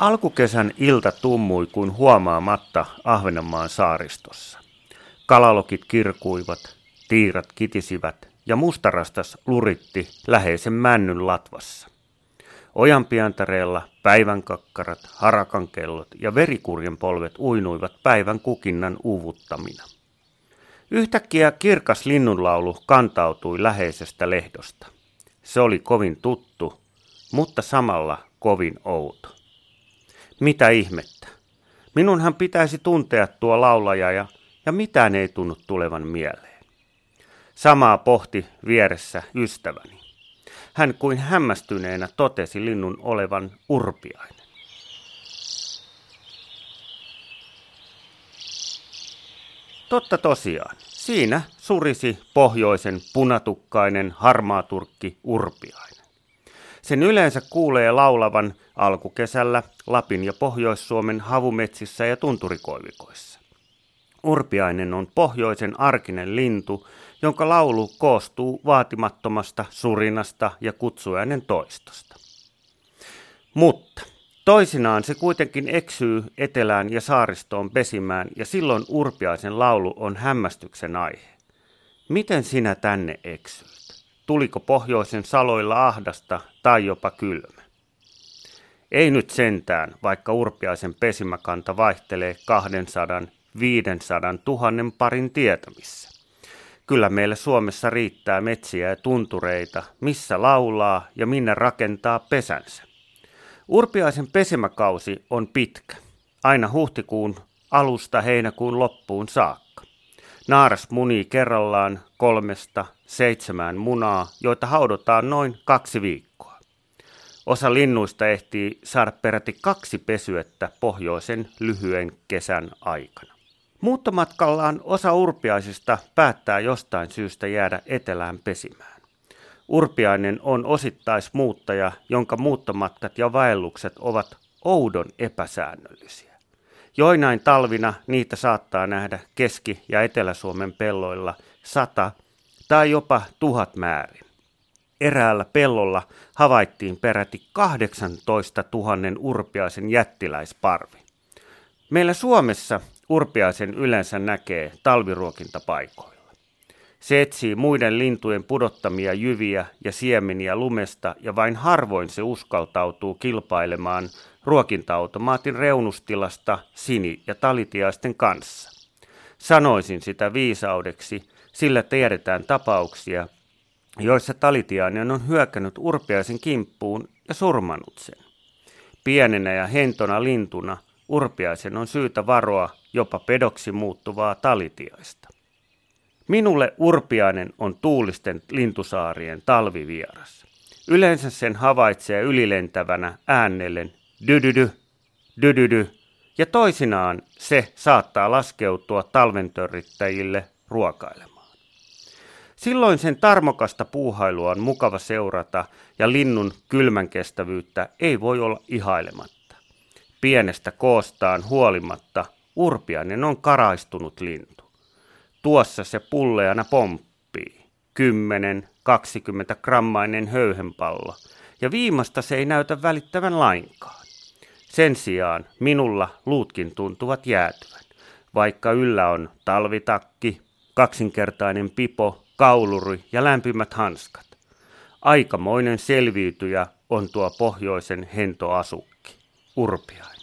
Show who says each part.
Speaker 1: Alkukesän ilta tummui kuin huomaamatta Ahvenanmaan saaristossa. Kalalokit kirkuivat, tiirat kitisivät ja mustarastas luritti läheisen männyn latvassa. Ojanpiantareella päivänkakkarat, harakankellot ja verikurjen polvet uinuivat päivän kukinnan uvuttamina. Yhtäkkiä kirkas linnunlaulu kantautui läheisestä lehdosta. Se oli kovin tuttu, mutta samalla kovin outo. Mitä ihmettä? Minunhan pitäisi tuntea tuo laulaja ja, ja mitään ei tunnu tulevan mieleen. Samaa pohti vieressä ystäväni. Hän kuin hämmästyneenä totesi linnun olevan urpiainen. Totta tosiaan. Siinä surisi pohjoisen punatukkainen harmaaturkki urpiainen. Sen yleensä kuulee laulavan alkukesällä Lapin ja Pohjois-Suomen havumetsissä ja tunturikoivikoissa. Urpiainen on pohjoisen arkinen lintu, jonka laulu koostuu vaatimattomasta surinasta ja kutsuäänen toistosta. Mutta toisinaan se kuitenkin eksyy etelään ja saaristoon pesimään ja silloin urpiaisen laulu on hämmästyksen aihe. Miten sinä tänne eksyit? Tuliko pohjoisen saloilla ahdasta tai jopa kylmä? Ei nyt sentään, vaikka urpiaisen pesimäkanta vaihtelee 200, 500, tuhannen parin tietämissä. Kyllä meillä Suomessa riittää metsiä ja tuntureita, missä laulaa ja minne rakentaa pesänsä. Urpiaisen pesimäkausi on pitkä, aina huhtikuun alusta heinäkuun loppuun saakka. Naaras munii kerrallaan kolmesta seitsemään munaa, joita haudotaan noin kaksi viikkoa. Osa linnuista ehtii saada peräti kaksi pesyettä pohjoisen lyhyen kesän aikana. Muuttomatkallaan osa urpiaisista päättää jostain syystä jäädä etelään pesimään. Urpiainen on osittaismuuttaja, jonka muuttomatkat ja vaellukset ovat oudon epäsäännöllisiä. Joinain talvina niitä saattaa nähdä Keski- ja Etelä-Suomen pelloilla sata tai jopa tuhat määrin. Eräällä pellolla havaittiin peräti 18 000 urpiaisen jättiläisparvi. Meillä Suomessa urpiaisen yleensä näkee talviruokintapaikoilla. Se etsii muiden lintujen pudottamia jyviä ja siemeniä lumesta ja vain harvoin se uskaltautuu kilpailemaan ruokinta-automaatin reunustilasta sini- ja talitiaisten kanssa. Sanoisin sitä viisaudeksi, sillä tiedetään tapauksia, joissa talitiainen on hyökännyt urpiaisen kimppuun ja surmannut sen. Pienenä ja hentona lintuna urpiaisen on syytä varoa jopa pedoksi muuttuvaa talitiaista. Minulle urpiainen on tuulisten lintusaarien talvivieras. Yleensä sen havaitsee ylilentävänä äänellen dydydy, dydydy, ja toisinaan se saattaa laskeutua talventörrittäjille ruokailemaan. Silloin sen tarmokasta puuhailua on mukava seurata ja linnun kylmän kestävyyttä ei voi olla ihailematta. Pienestä koostaan huolimatta Urpiainen on karaistunut lintu. Tuossa se pulleana pomppii. 10-20 grammainen höyhenpallo. Ja viimasta se ei näytä välittävän lainkaan. Sen sijaan minulla luutkin tuntuvat jäätyvän. Vaikka yllä on talvitakki, kaksinkertainen pipo, kauluri ja lämpimät hanskat. Aikamoinen selviytyjä on tuo pohjoisen hentoasukki, urpiainen.